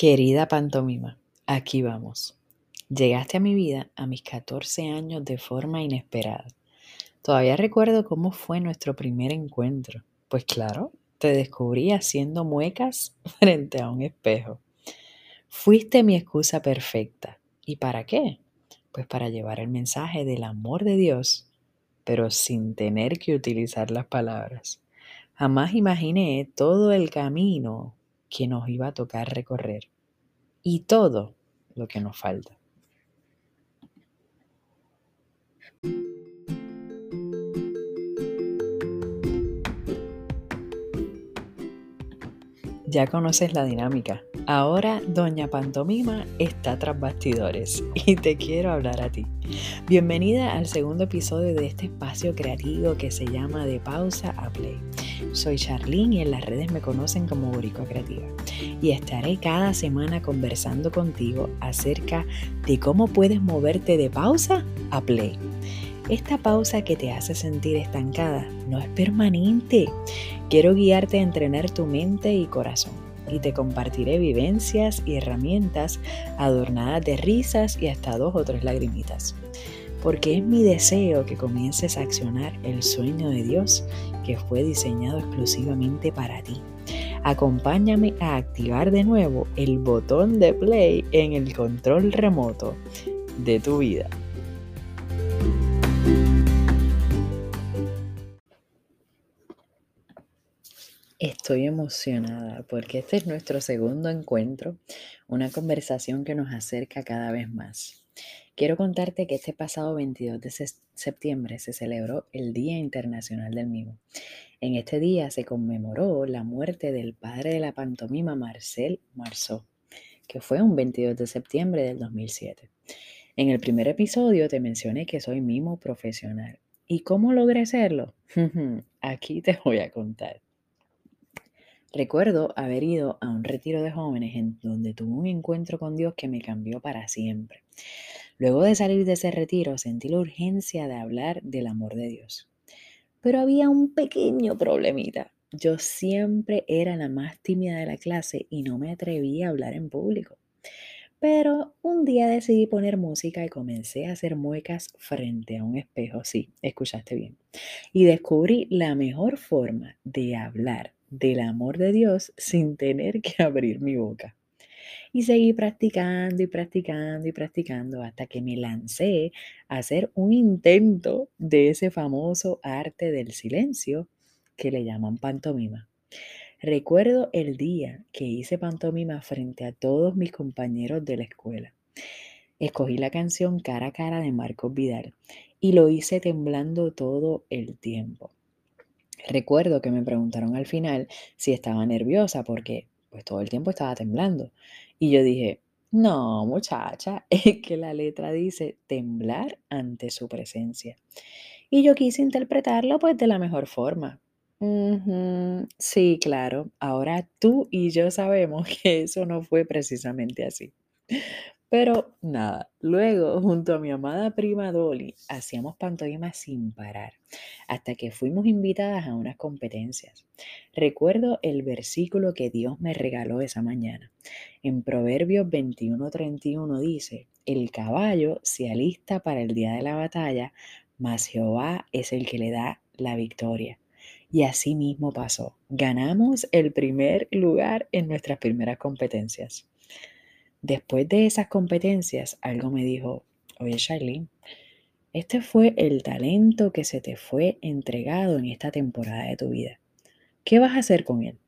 Querida pantomima, aquí vamos. Llegaste a mi vida a mis 14 años de forma inesperada. Todavía recuerdo cómo fue nuestro primer encuentro. Pues claro, te descubrí haciendo muecas frente a un espejo. Fuiste mi excusa perfecta. ¿Y para qué? Pues para llevar el mensaje del amor de Dios, pero sin tener que utilizar las palabras. Jamás imaginé todo el camino que nos iba a tocar recorrer y todo lo que nos falta. Ya conoces la dinámica. Ahora Doña Pantomima está tras bastidores y te quiero hablar a ti. Bienvenida al segundo episodio de este espacio creativo que se llama De Pausa a Play. Soy Charlene y en las redes me conocen como Boricua Creativa y estaré cada semana conversando contigo acerca de cómo puedes moverte de pausa a play. Esta pausa que te hace sentir estancada no es permanente. Quiero guiarte a entrenar tu mente y corazón y te compartiré vivencias y herramientas adornadas de risas y hasta dos o tres lagrimitas. Porque es mi deseo que comiences a accionar el sueño de Dios que fue diseñado exclusivamente para ti. Acompáñame a activar de nuevo el botón de play en el control remoto de tu vida. Estoy emocionada porque este es nuestro segundo encuentro, una conversación que nos acerca cada vez más. Quiero contarte que este pasado 22 de septiembre se celebró el Día Internacional del Mimo. En este día se conmemoró la muerte del padre de la pantomima Marcel Marceau, que fue un 22 de septiembre del 2007. En el primer episodio te mencioné que soy mimo profesional. ¿Y cómo logré serlo? Aquí te voy a contar. Recuerdo haber ido a un retiro de jóvenes en donde tuve un encuentro con Dios que me cambió para siempre. Luego de salir de ese retiro sentí la urgencia de hablar del amor de Dios. Pero había un pequeño problemita. Yo siempre era la más tímida de la clase y no me atrevía a hablar en público. Pero un día decidí poner música y comencé a hacer muecas frente a un espejo. Sí, escuchaste bien. Y descubrí la mejor forma de hablar del amor de Dios sin tener que abrir mi boca. Y seguí practicando y practicando y practicando hasta que me lancé a hacer un intento de ese famoso arte del silencio que le llaman pantomima. Recuerdo el día que hice pantomima frente a todos mis compañeros de la escuela. Escogí la canción Cara a Cara de Marcos Vidal y lo hice temblando todo el tiempo. Recuerdo que me preguntaron al final si estaba nerviosa porque pues todo el tiempo estaba temblando. Y yo dije, no, muchacha, es que la letra dice temblar ante su presencia. Y yo quise interpretarlo pues de la mejor forma. Sí, claro, ahora tú y yo sabemos que eso no fue precisamente así. Pero nada, luego junto a mi amada prima Dolly hacíamos pantomimas sin parar, hasta que fuimos invitadas a unas competencias. Recuerdo el versículo que Dios me regaló esa mañana. En Proverbios 21:31 dice, el caballo se alista para el día de la batalla, mas Jehová es el que le da la victoria. Y así mismo pasó. Ganamos el primer lugar en nuestras primeras competencias. Después de esas competencias, algo me dijo, oye Charlene, este fue el talento que se te fue entregado en esta temporada de tu vida. ¿Qué vas a hacer con él?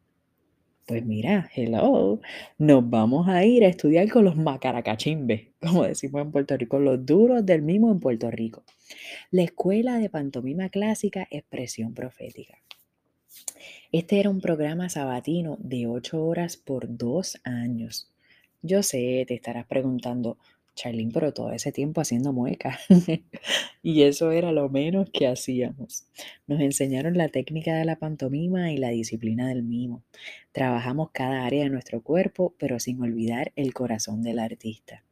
Pues mira, hello, nos vamos a ir a estudiar con los macaracachimbes, como decimos en Puerto Rico, los duros del mismo en Puerto Rico. La Escuela de Pantomima Clásica Expresión Profética. Este era un programa sabatino de ocho horas por dos años. Yo sé, te estarás preguntando, Charlene, pero todo ese tiempo haciendo muecas. y eso era lo menos que hacíamos. Nos enseñaron la técnica de la pantomima y la disciplina del mimo. Trabajamos cada área de nuestro cuerpo, pero sin olvidar el corazón del artista.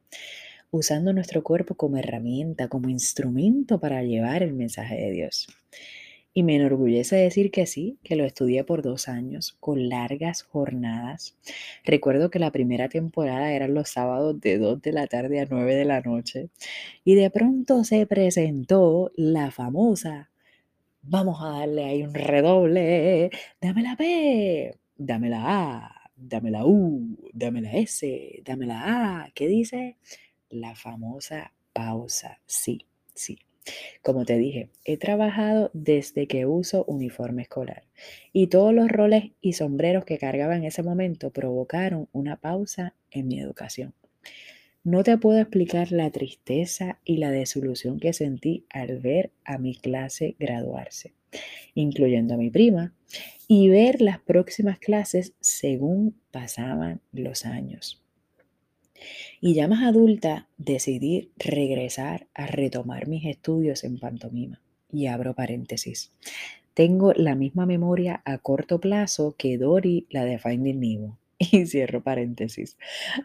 Usando nuestro cuerpo como herramienta, como instrumento para llevar el mensaje de Dios. Y me enorgullece decir que sí, que lo estudié por dos años, con largas jornadas. Recuerdo que la primera temporada eran los sábados de 2 de la tarde a 9 de la noche. Y de pronto se presentó la famosa, vamos a darle ahí un redoble, dame la P, dame la A, dame la U, dame la S, dame la A. ¿Qué dice? La famosa pausa. Sí, sí. Como te dije, he trabajado desde que uso uniforme escolar y todos los roles y sombreros que cargaba en ese momento provocaron una pausa en mi educación. No te puedo explicar la tristeza y la desilusión que sentí al ver a mi clase graduarse, incluyendo a mi prima, y ver las próximas clases según pasaban los años. Y ya más adulta decidí regresar a retomar mis estudios en pantomima. Y abro paréntesis. Tengo la misma memoria a corto plazo que Dory, la de Finding Nemo. Y cierro paréntesis.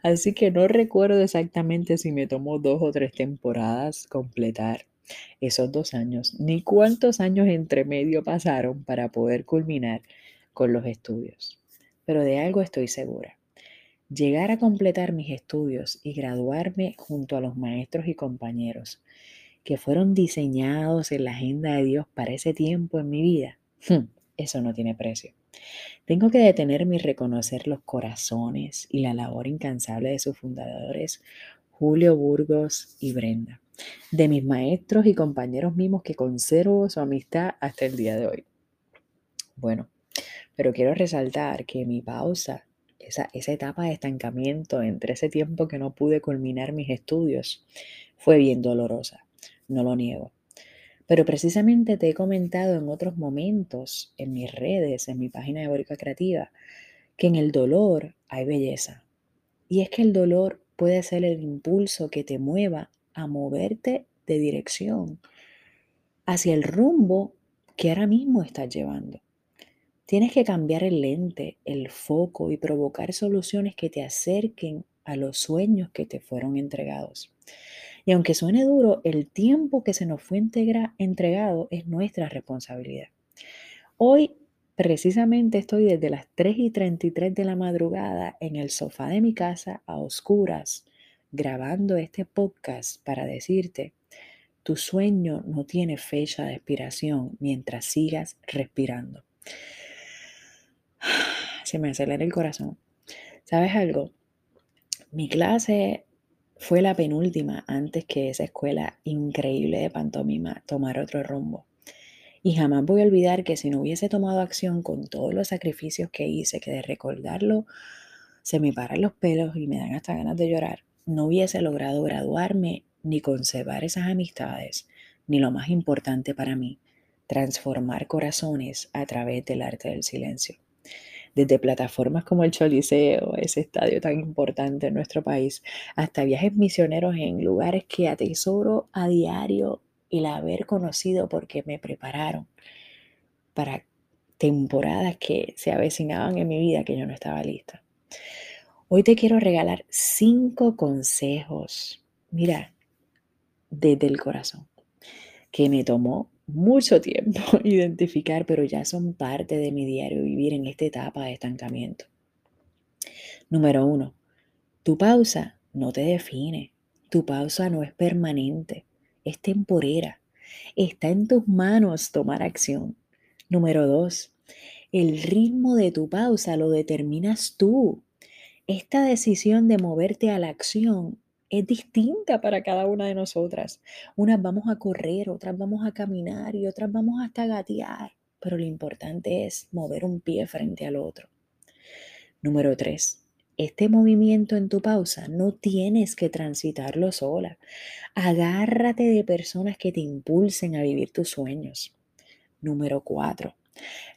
Así que no recuerdo exactamente si me tomó dos o tres temporadas completar esos dos años, ni cuántos años entre medio pasaron para poder culminar con los estudios. Pero de algo estoy segura llegar a completar mis estudios y graduarme junto a los maestros y compañeros que fueron diseñados en la agenda de Dios para ese tiempo en mi vida, hmm, eso no tiene precio. Tengo que detenerme y reconocer los corazones y la labor incansable de sus fundadores, Julio Burgos y Brenda, de mis maestros y compañeros mismos que conservo su amistad hasta el día de hoy. Bueno, pero quiero resaltar que mi pausa esa, etapa de estancamiento entre ese tiempo que no pude culminar mis estudios fue bien dolorosa, no lo niego. Pero precisamente te he comentado en otros momentos, en mis redes, en mi página de Borica Creativa, que en el dolor hay belleza. Y es que el dolor puede ser el impulso que te mueva a moverte de dirección hacia el rumbo que ahora mismo estás llevando. Tienes que cambiar el lente, el foco y provocar soluciones que te acerquen a los sueños que te fueron entregados. Y aunque suene duro, el tiempo que se nos fue entregado es nuestra responsabilidad. Hoy precisamente estoy desde las 3 y 33 de la madrugada en el sofá de mi casa a oscuras grabando este podcast para decirte, tu sueño no tiene fecha de expiración mientras sigas respirando se me acelera el corazón. ¿Sabes algo? Mi clase fue la penúltima antes que esa escuela increíble de pantomima tomara otro rumbo. Y jamás voy a olvidar que si no hubiese tomado acción con todos los sacrificios que hice, que de recordarlo se me paran los pelos y me dan hasta ganas de llorar, no hubiese logrado graduarme ni conservar esas amistades, ni lo más importante para mí, transformar corazones a través del arte del silencio desde plataformas como el Choliseo, ese estadio tan importante en nuestro país, hasta viajes misioneros en lugares que atesoro a diario el haber conocido porque me prepararon para temporadas que se avecinaban en mi vida que yo no estaba lista. Hoy te quiero regalar cinco consejos, mira, desde el corazón, que me tomó mucho tiempo identificar, pero ya son parte de mi diario vivir en esta etapa de estancamiento. Número uno, tu pausa no te define. Tu pausa no es permanente, es temporera. Está en tus manos tomar acción. Número dos, el ritmo de tu pausa lo determinas tú. Esta decisión de moverte a la acción es distinta para cada una de nosotras. Unas vamos a correr, otras vamos a caminar y otras vamos hasta gatear, pero lo importante es mover un pie frente al otro. Número tres, este movimiento en tu pausa no tienes que transitarlo sola. Agárrate de personas que te impulsen a vivir tus sueños. Número cuatro,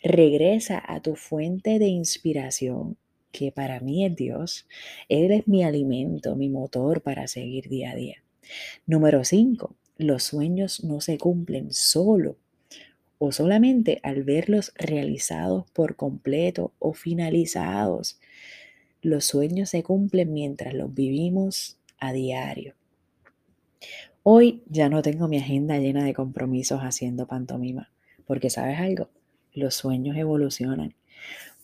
regresa a tu fuente de inspiración que para mí es Dios. Él es mi alimento, mi motor para seguir día a día. Número 5. Los sueños no se cumplen solo o solamente al verlos realizados por completo o finalizados. Los sueños se cumplen mientras los vivimos a diario. Hoy ya no tengo mi agenda llena de compromisos haciendo pantomima Porque sabes algo, los sueños evolucionan.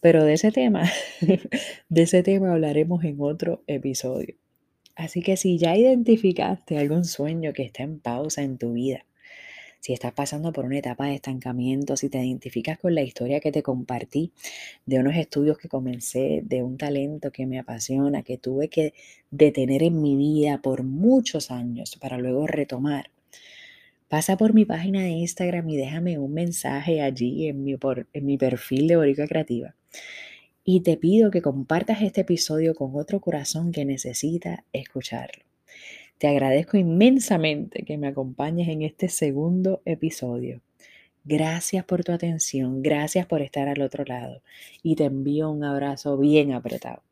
Pero de ese tema, de ese tema hablaremos en otro episodio. Así que si ya identificaste algún sueño que está en pausa en tu vida, si estás pasando por una etapa de estancamiento, si te identificas con la historia que te compartí de unos estudios que comencé, de un talento que me apasiona, que tuve que detener en mi vida por muchos años para luego retomar, pasa por mi página de Instagram y déjame un mensaje allí en mi, en mi perfil de Boricua Creativa. Y te pido que compartas este episodio con otro corazón que necesita escucharlo. Te agradezco inmensamente que me acompañes en este segundo episodio. Gracias por tu atención, gracias por estar al otro lado y te envío un abrazo bien apretado.